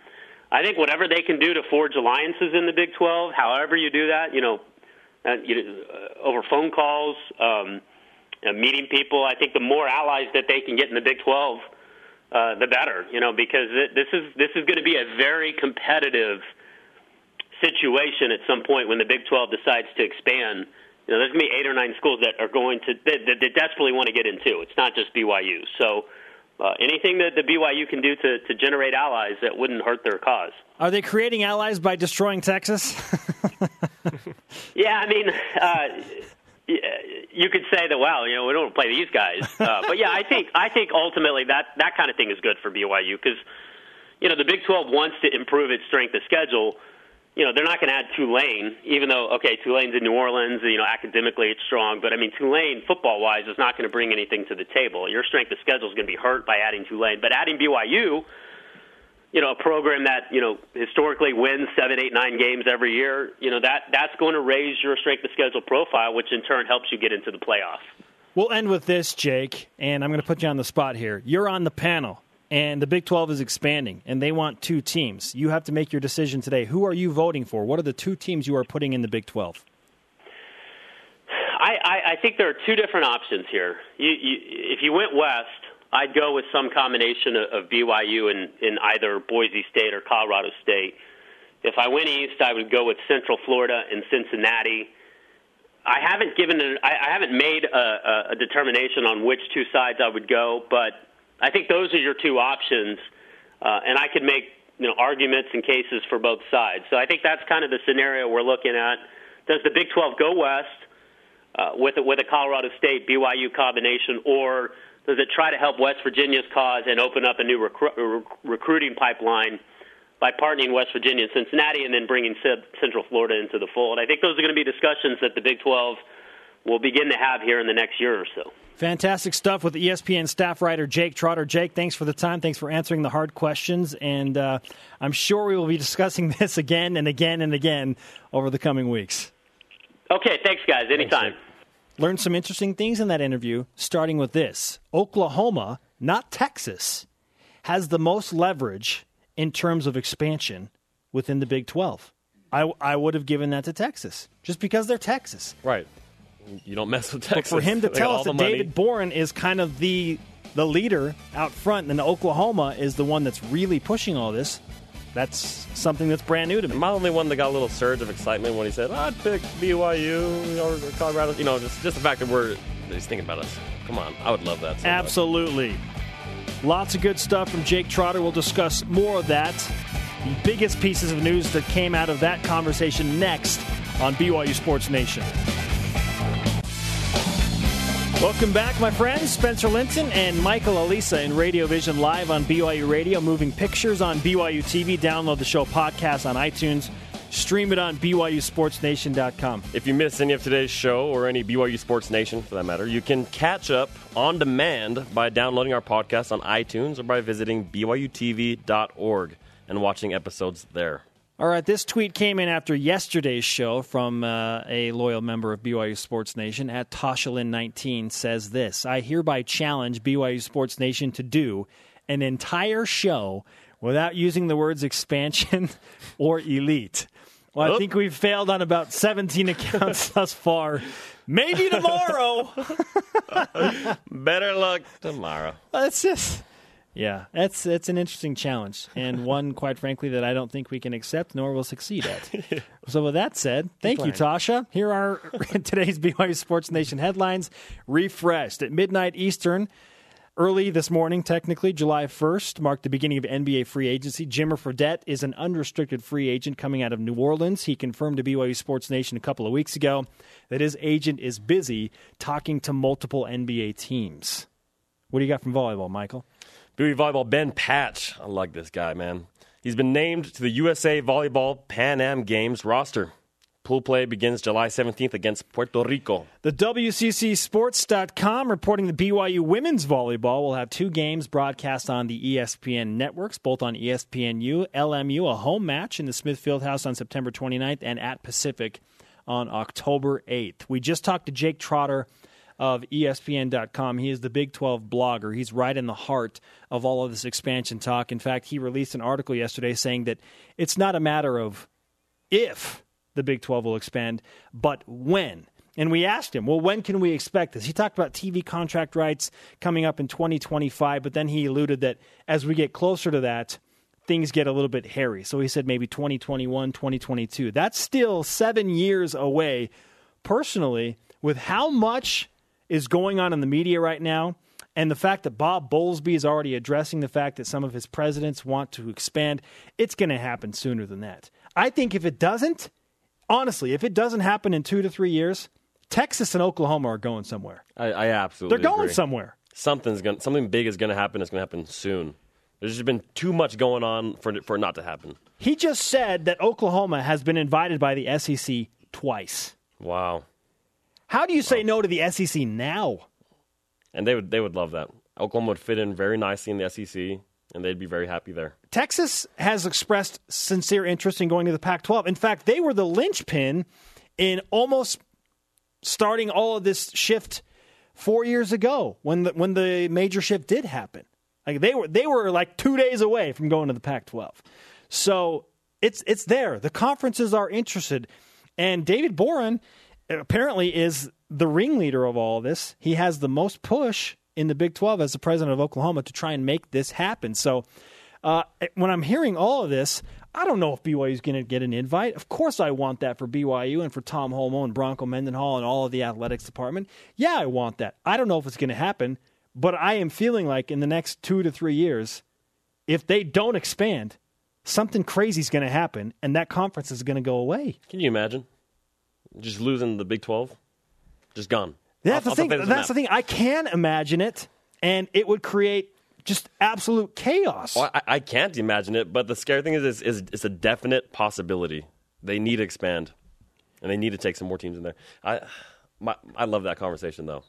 I think whatever they can do to forge alliances in the Big 12, however you do that, you know, uh, you, uh, over phone calls, um, uh, meeting people. I think the more allies that they can get in the Big 12 uh, the better, you know, because this is this is going to be a very competitive situation at some point when the Big 12 decides to expand. You know, there's going to be eight or nine schools that are going to that, that, that desperately want to get into. It's not just BYU. So uh, anything that the BYU can do to, to generate allies that wouldn't hurt their cause. Are they creating allies by destroying Texas? [laughs] yeah, I mean, uh, you could say that, well, you know, we don't play these guys. [laughs] Uh, but yeah, I think I think ultimately that that kind of thing is good for BYU because you know the Big 12 wants to improve its strength of schedule. You know, they're not going to add Tulane, even though okay, Tulane's in New Orleans. You know, academically it's strong, but I mean, Tulane football wise is not going to bring anything to the table. Your strength of schedule is going to be hurt by adding Tulane, but adding BYU you know, a program that, you know, historically wins seven, eight, nine games every year, you know, that that's going to raise your strength of schedule profile, which in turn helps you get into the playoff. We'll end with this, Jake, and I'm going to put you on the spot here. You're on the panel, and the Big 12 is expanding, and they want two teams. You have to make your decision today. Who are you voting for? What are the two teams you are putting in the Big 12? I, I, I think there are two different options here. You, you, if you went west, I'd go with some combination of, of BYU and in either Boise State or Colorado State. If I went east, I would go with Central Florida and Cincinnati. I haven't given a, I, I haven't made a, a determination on which two sides I would go, but I think those are your two options, uh, and I could make you know arguments and cases for both sides. So I think that's kind of the scenario we're looking at. Does the Big 12 go west uh, with with a Colorado State BYU combination, or does it try to help West Virginia's cause and open up a new recru- recruiting pipeline by partnering West Virginia and Cincinnati and then bringing Central Florida into the fold? I think those are going to be discussions that the Big 12 will begin to have here in the next year or so. Fantastic stuff with ESPN staff writer Jake Trotter. Jake, thanks for the time. Thanks for answering the hard questions. And uh, I'm sure we will be discussing [laughs] this again and again and again over the coming weeks. Okay, thanks, guys. Anytime. Thanks, Learned some interesting things in that interview, starting with this Oklahoma, not Texas, has the most leverage in terms of expansion within the Big 12. I, I would have given that to Texas just because they're Texas. Right. You don't mess with Texas. But for him to tell us that David Boren is kind of the the leader out front, and Oklahoma is the one that's really pushing all this, that's something that's brand new to me. Am I the only one that got a little surge of excitement when he said, I'd pick BYU or Colorado? You know, just, just the fact that we're he's thinking about us. Come on, I would love that. So Absolutely. Much. Lots of good stuff from Jake Trotter. We'll discuss more of that. The biggest pieces of news that came out of that conversation next on BYU Sports Nation. Welcome back, my friends. Spencer Linton and Michael Alisa in Radio Vision live on BYU Radio, moving pictures on BYU TV. Download the show podcast on iTunes. Stream it on BYUSportsNation.com. If you missed any of today's show or any BYU Sports Nation for that matter, you can catch up on demand by downloading our podcast on iTunes or by visiting BYUTV.org and watching episodes there. All right, this tweet came in after yesterday's show from uh, a loyal member of BYU Sports Nation at Toshalin19 says this I hereby challenge BYU Sports Nation to do an entire show without using the words expansion [laughs] or elite. Well, I think we've failed on about 17 accounts [laughs] thus far. Maybe tomorrow. [laughs] Better luck tomorrow. Let's just yeah, that's that's an interesting challenge, and [laughs] one, quite frankly, that I don't think we can accept nor will succeed at. [laughs] so, with that said, thank you, Tasha. Here are [laughs] today's BYU Sports Nation headlines, refreshed at midnight Eastern. Early this morning, technically, July 1st, marked the beginning of NBA free agency. Jimmer Fredette is an unrestricted free agent coming out of New Orleans. He confirmed to BYU Sports Nation a couple of weeks ago that his agent is busy talking to multiple NBA teams. What do you got from volleyball, Michael? BYU volleyball Ben Patch. I like this guy, man. He's been named to the USA Volleyball Pan Am Games roster. Pool play begins July 17th against Puerto Rico. The WCCSports.com reporting the BYU women's volleyball will have two games broadcast on the ESPN networks, both on ESPNU, LMU, a home match in the Smith Fieldhouse on September 29th, and at Pacific on October 8th. We just talked to Jake Trotter of ESPN.com. He is the Big 12 blogger. He's right in the heart of all of this expansion talk. In fact, he released an article yesterday saying that it's not a matter of if the Big 12 will expand, but when. And we asked him, well, when can we expect this? He talked about TV contract rights coming up in 2025, but then he alluded that as we get closer to that, things get a little bit hairy. So he said maybe 2021, 2022. That's still seven years away. Personally, with how much is going on in the media right now, and the fact that Bob Bowlesby is already addressing the fact that some of his presidents want to expand, it's going to happen sooner than that. I think if it doesn't, honestly, if it doesn't happen in two to three years, Texas and Oklahoma are going somewhere. I, I absolutely They're going agree. somewhere. Something's going something big is going to happen. It's going to happen soon. There's just been too much going on for it- for it not to happen. He just said that Oklahoma has been invited by the SEC twice. Wow. How do you say oh. no to the SEC now? And they would they would love that. Oklahoma would fit in very nicely in the SEC, and they'd be very happy there. Texas has expressed sincere interest in going to the Pac 12. In fact, they were the linchpin in almost starting all of this shift four years ago when the, when the major shift did happen. Like they were they were like two days away from going to the Pac 12. So it's it's there. The conferences are interested. And David Boren apparently is the ringleader of all this. He has the most push in the Big 12 as the president of Oklahoma to try and make this happen. So uh, when I'm hearing all of this, I don't know if BYU is going to get an invite. Of course, I want that for BYU and for Tom Holmoe and Bronco Mendenhall and all of the athletics department. Yeah, I want that. I don't know if it's going to happen, but I am feeling like in the next two to three years, if they don't expand, something crazy is going to happen, and that conference is going to go away. Can you imagine? Just losing the Big 12? Just gone. That's Off- the thing. That's the thing. I can imagine it, and it would create just absolute chaos. Well, I, I can't imagine it, but the scary thing is, is, is it's a definite possibility. They need to expand, and they need to take some more teams in there. I, my, I love that conversation though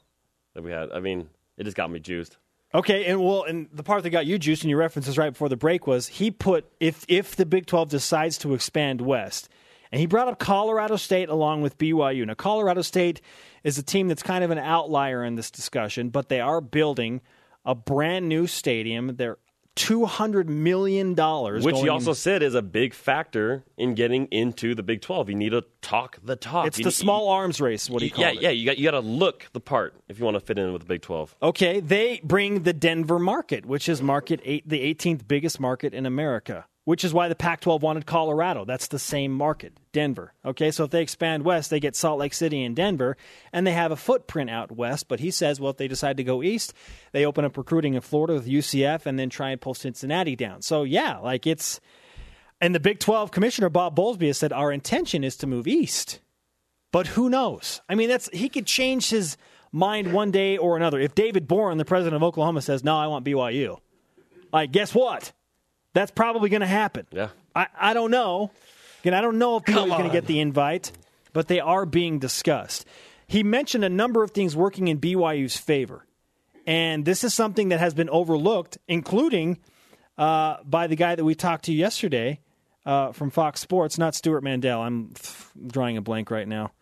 that we had. I mean, it just got me juiced. Okay, and well, and the part that got you juiced and your references right before the break was he put if if the Big Twelve decides to expand west, and he brought up Colorado State along with BYU. Now, Colorado State is a team that's kind of an outlier in this discussion, but they are building a brand new stadium. They're two hundred million dollars, Which he also in- said is a big factor in getting into the Big 12. You need to talk the talk. it's You the need- small arms race. What do you call yeah, it? yeah. You got you got to look the part if you want to fit in with the Big 12. Okay, they bring the Denver market, which is market eight, the 18th biggest market in America, which is why the Pac-12 wanted Colorado. That's the same market, Denver. Okay, so if they expand west, they get Salt Lake City and Denver, and they have a footprint out west. But he says, well, if they decide to go east, they open up recruiting in Florida with UCF, and then try and pull Cincinnati down. So yeah, like it's. And the Big 12 commissioner Bob Bowlesby has said our intention is to move east. But who knows? I mean, that's he could change his mind one day or another. If David Boren, the president of Oklahoma, says, "No, I want BYU," like guess what? That's probably going to happen. Yeah. I, I don't know. Again, I don't know if is going to get the invite, but they are being discussed. He mentioned a number of things working in BYU's favor, and this is something that has been overlooked, including uh, by the guy that we talked to yesterday uh, from Fox Sports, not Stewart Mandel. I'm drawing a blank right now.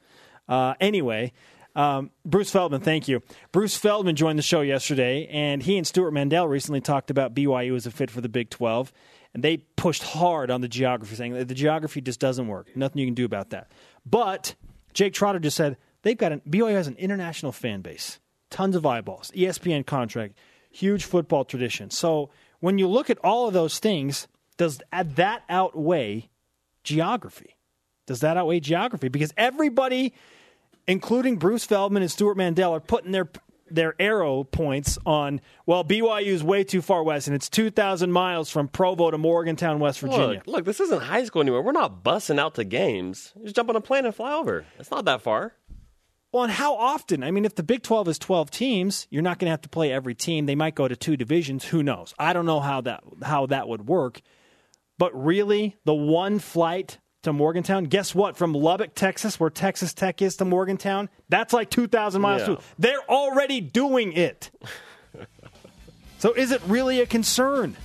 Uh, anyway, um, Bruce Feldman, thank you. Bruce Feldman joined the show yesterday, and he and Stewart Mandel recently talked about BYU as a fit for the Big 12, and they pushed hard on the geography, saying that the geography just doesn't work. Nothing you can do about that. But Jake Trotter just said they've got an, BYU has an international fan base, tons of eyeballs, ESPN contract, huge football tradition. So when you look at all of those things, does that outweigh geography? Does that outweigh geography? Because everybody, including Bruce Feldman and Stewart Mandel, are putting their their arrow points on well BYU is way too far west and it's 2000 miles from Provo to Morgantown, West Virginia. Look, look, this isn't high school anymore. We're not bussing out to games. You just jump on a plane and fly over. It's not that far. Well, and how often? I mean, if the Big 12 is 12 teams, you're not going to have to play every team. They might go to two divisions. Who knows? I don't know how that how that would work. But really, the one flight to Morgantown, guess what? From Lubbock, Texas, where Texas Tech is to Morgantown, that's like 2,000 miles. Yeah. They're already doing it. [laughs] so is it really a concern?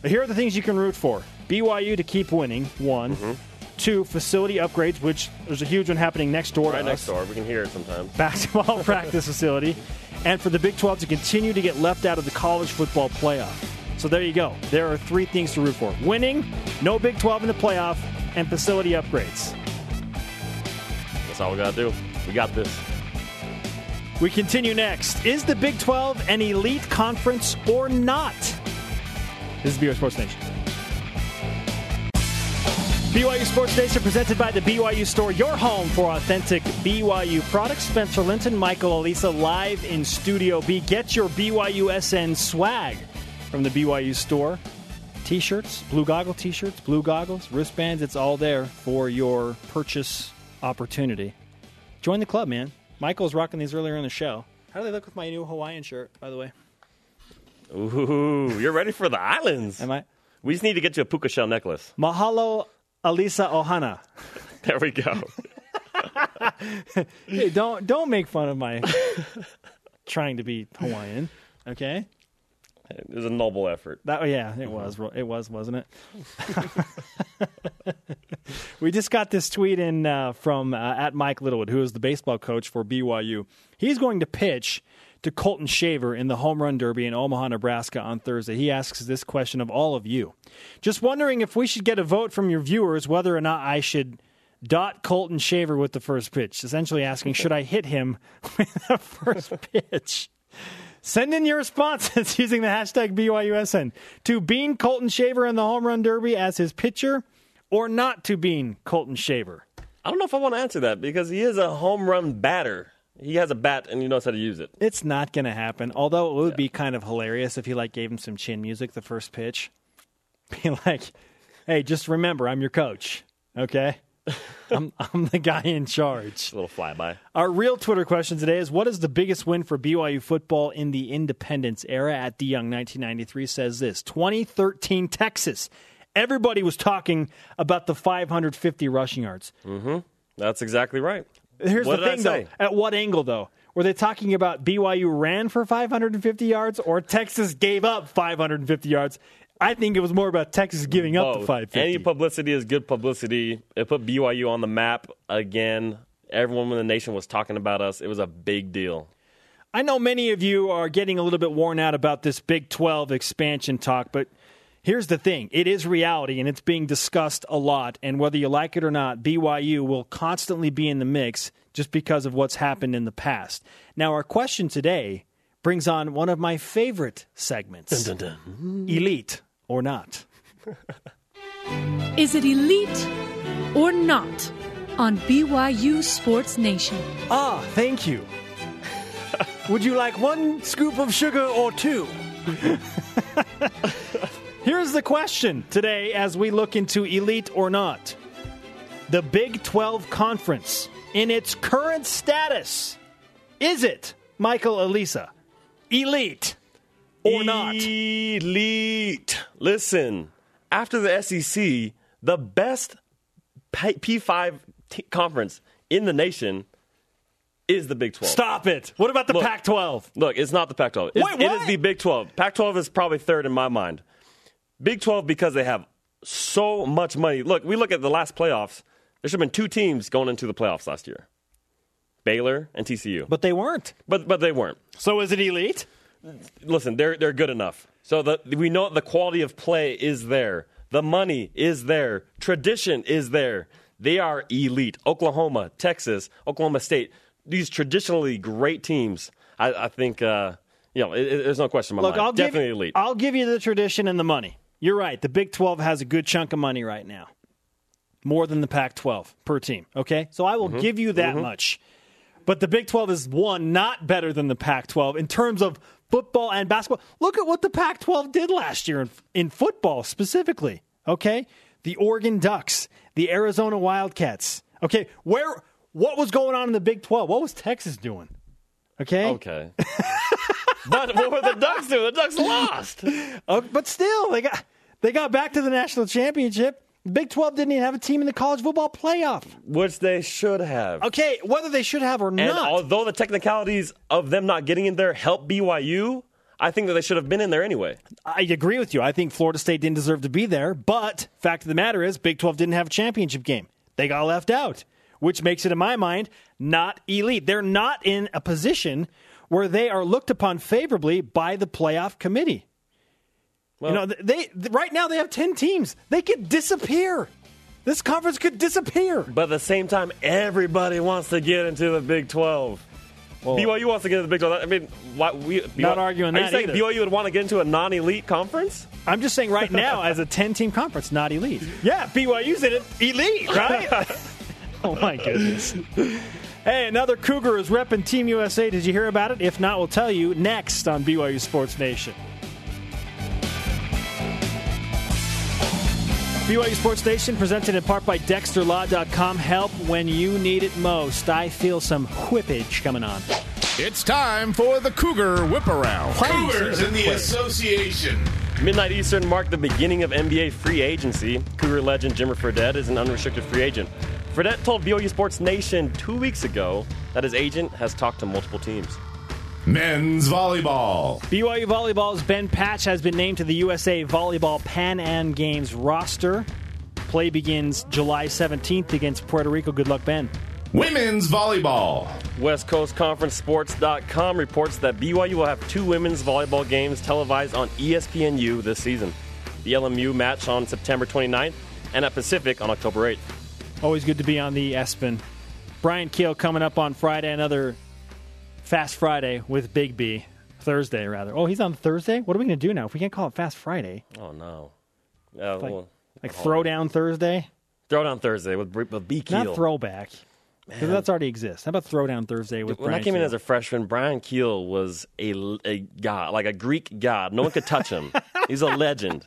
But here are the things you can root for BYU to keep winning, one. Mm-hmm. Two, facility upgrades, which there's a huge one happening next door Right next us. door. We can hear it sometimes. Basketball [laughs] practice [laughs] facility. And for the Big 12 to continue to get left out of the college football playoff. So there you go. There are three things to root for winning, no Big 12 in the playoff, and facility upgrades. That's all we got to do. We got this. We continue next. Is the Big 12 an elite conference or not? This is BYU Sports Nation. BYU Sports Nation presented by the BYU Store, your home for authentic BYU products. Spencer Linton, Michael Elisa live in Studio B. Get your BYU SN swag from the BYU Store. T shirts, blue goggle t shirts, blue goggles, wristbands, it's all there for your purchase opportunity. Join the club, man. Michael's rocking these earlier in the show. How do they look with my new Hawaiian shirt, by the way? Ooh, you're ready for the islands. Am I? We just need to get you a puka shell necklace. Mahalo, Alisa Ohana. [laughs] There we go. [laughs] Hey, don't don't make fun of my trying to be Hawaiian. Okay, it was a noble effort. that oh, yeah, it was it was wasn't it? [laughs] we just got this tweet in uh, from uh, at Mike Littlewood, who is the baseball coach for BYU. He's going to pitch to Colton Shaver in the home run derby in Omaha, Nebraska on Thursday. He asks this question of all of you. Just wondering if we should get a vote from your viewers whether or not I should dot Colton Shaver with the first pitch. Essentially asking, should I hit him [laughs] with the first pitch? Send in your responses [laughs] using the hashtag BYUSN to bean Colton Shaver in the home run derby as his pitcher or not to bean Colton Shaver. I don't know if I want to answer that because he is a home run batter. He has a bat and he knows how to use it. It's not going to happen. Although it would be kind of hilarious if he like gave him some chin music the first pitch. [laughs] Be like, "Hey, just remember, I'm your coach. Okay, [laughs] I'm I'm the guy in charge." A little flyby. Our real Twitter question today is: What is the biggest win for BYU football in the independence era? At the Young 1993 says this: 2013 Texas. Everybody was talking about the 550 rushing yards. Mm-hmm. That's exactly right. Here's What the thing, though. At what angle, though? Were they talking about BYU ran for 550 yards or Texas gave up 550 yards? I think it was more about Texas giving up the Both. 550. Any publicity is good publicity. It put BYU on the map again. Everyone in the nation was talking about us. It was a big deal. I know many of you are getting a little bit worn out about this Big 12 expansion talk, but here's the thing it is reality and it's being discussed a lot. And whether you like it or not, BYU will constantly be in the mix just because of what's happened in the past. Now, our question today brings on one of my favorite segments Elite or not. Is it elite or not on BYU Sports Nation? Ah, thank you. [laughs] Would you like one scoop of sugar or two? [laughs] Here's the question today as we look into elite or not. The Big 12 Conference, in its current status, is it, Michael Elisa, elite or not? Elite. Listen, after the SEC, the best P- P5 t- conference in the nation is the Big 12. Stop it. What about the Look. Pac 12? Look, it's not the Pac 12. Wait, It is the Big 12. Pac 12 is probably third in my mind. Big 12 because they have so much money. Look, we look at the last playoffs. There should have been two teams going into the playoffs last year Baylor and TCU. But they weren't. But, but they weren't. So is it elite? Listen, they're they're good enough. So the, we know the quality of play is there. The money is there. Tradition is there. They are elite. Oklahoma, Texas, Oklahoma State. These traditionally great teams. I, I think uh, you know it, it- there's no question in my Look, mind. I'll Definitely give, elite. I'll give you the tradition and the money. You're right. The Big 12 has a good chunk of money right now, more than the Pac 12 per team. Okay, so I will Mm-hmm. give you that much. But the Big 12 is one, not better than the Pac 12 in terms of football and basketball. Look at what the Pac 12 did last year in, in football specifically. Okay? The Oregon Ducks, the Arizona Wildcats. Okay, where what was going on in the Big 12? What was Texas doing? Okay? Okay. [laughs] but what were the Ducks doing? The Ducks lost. [laughs] Uh, but still, they got they got back to the national championship. Big 12 didn't even have a team in the college football playoff. Which they should have. Okay, whether they should have or And not. although the technicalities of them not getting in there help BYU, I think that they should have been in there anyway. I agree with you. I think Florida State didn't deserve to be there, but fact of the matter is Big 12 didn't have a championship game. They got left out, which makes it in my mind not elite. They're not in a position where they are looked upon favorably by the playoff committee. You know, they right now they have 10 teams. They could disappear. This conference could disappear. But at the same time, everybody wants to get into the Big 12. BYU wants to get into the Big 12. I mean, why, we, Not arguing Are that you saying either. BYU would want to get into a non elite conference? I'm just saying right now, [laughs] as a 10 team conference, not elite. Yeah, BYU's in it, elite, right? [laughs] oh my goodness. Hey, another Cougar is repping Team USA. Did you hear about it? If not, we'll tell you next on BYU Sports Nation. BYU Sports Nation presented in part by DexterLaw.com. Help when you need it most. I feel some whippage coming on. It's time for the Cougar Whip Around. Cougars in the Association. Midnight Eastern marked the beginning of NBA free agency. Cougar legend Jimmer Fredette is an unrestricted free agent. Fredette told BYU Sports Nation two weeks ago that his agent has talked to multiple teams. Men's volleyball. BYU Volleyball's Ben Patch has been named to the USA Volleyball Pan Am Games roster. Play begins July 17th against Puerto Rico. Good luck, Ben. Women's volleyball. West Coast Conference Sports.com reports that BYU will have two women's volleyball games televised on ESPNU this season. The LMU match on September 29th and at Pacific on October 8th. Always good to be on the Espen. Bryan Kehl coming up on Friday, another Fast Friday with Big B. Thursday, rather. Oh, he's on Thursday? What are we going to do now if we can't call it Fast Friday? Oh, no. Uh, Like, well, like Throwdown Thursday? Throwdown Thursday with, with B. Kehl. Not Throwback. Because that's already exists. How about Throwdown Thursday with when I Brian came in as a freshman, Bryan Kehl was a, a god, like a Greek god. No one could touch him. [laughs] He's a legend.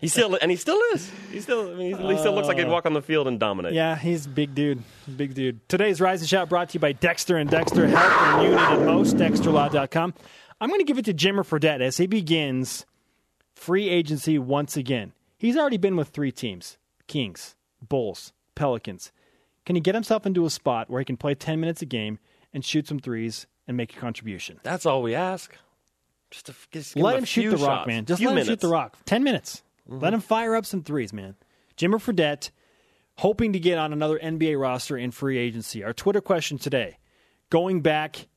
He still and he still is. He still, I mean, he still looks like he'd walk on the field and dominate. Yeah, he's a big dude. Big dude. Today's Rise and Shout brought to you by Dexter and Dexter Help when you need it most. DexterLaw.com. I'm going to give it to Jimmer Fredette as he begins free agency once again. He's already been with three teams Kings, Bulls, Pelicans. Can he get himself into a spot where he can play 10 minutes a game and shoot some threes and make a contribution? That's all we ask. Just, to, just Let a him shoot few the rock, man. Just few let him shoot. Mm-hmm. the rock. 10 minutes. Let him fire up some threes, man. Jimmer Fredette, hoping to get on another NBA roster in free agency. Our Twitter question today going back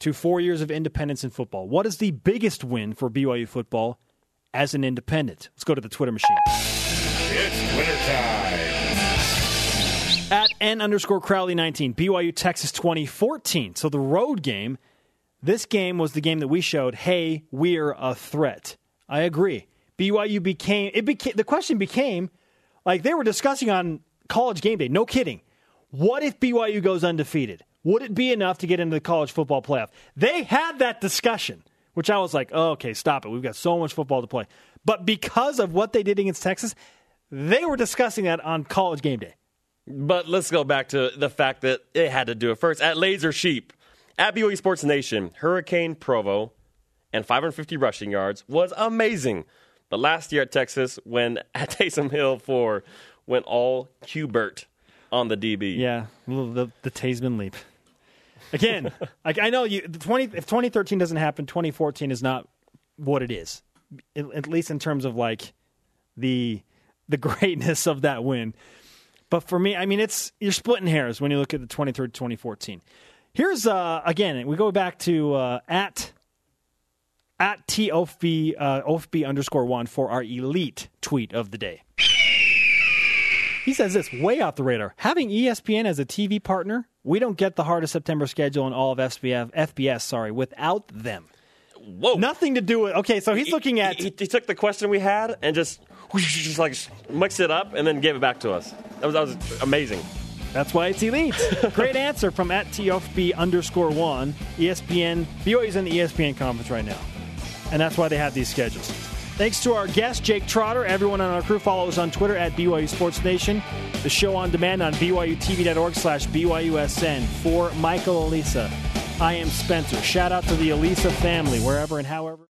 to four years of independence in football. What is the biggest win for BYU football as an independent? Let's go to the Twitter machine. It's winter time. N underscore Crowley 19, BYU Texas 2014. So the road game, this game was the game that we showed, hey, we're a threat. I agree. BYU became, it became, the question became, like they were discussing on college game day, no kidding. What if BYU goes undefeated? Would it be enough to get into the college football playoff? They had that discussion, which I was like, oh, okay, stop it. We've got so much football to play. But because of what they did against Texas, they were discussing that on college game day. But let's go back to the fact that it had to do it first. At Laser Sheep, at BYU Sports Nation, Hurricane Provo and 550 rushing yards was amazing. But last year at Texas, when [laughs] at Taysom Hill 4 went all Qbert on the DB. Yeah, the, the, Taysom leap. Again, [laughs] like I know you. The twenty if twenty thirteen doesn't happen, twenty fourteen is not what it is. At least in terms of like the the greatness of that win. But for me, I mean, it's you're splitting hairs when you look at the 23rd, 2014. Here's uh, again, we go back to uh, at at t ofb uh, ofb underscore one for our elite tweet of the day. He says this way off the radar. Having ESPN as a TV partner, we don't get the hardest September schedule in all of SBF, FBS. Sorry, without them. Whoa. Nothing to do with. Okay, so he's looking at. He, he took the question we had and just, just like mixed it up and then gave it back to us. That was, that was amazing. That's why it's elite. [laughs] Great answer from at TFB underscore one. ESPN, BYU's in the ESPN conference right now. And that's why they have these schedules. Thanks to our guest, Jake Trotter. Everyone on our crew follows on Twitter at BYU Sports Nation. The show on demand on BYUTV.org slash BYUSN. For Michael Elisa, I am Spencer. Shout out to the Elisa family, wherever and however.